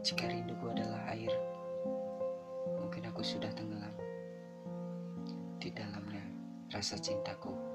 Jika rinduku adalah air, mungkin aku sudah tenggelam di dalamnya rasa cintaku.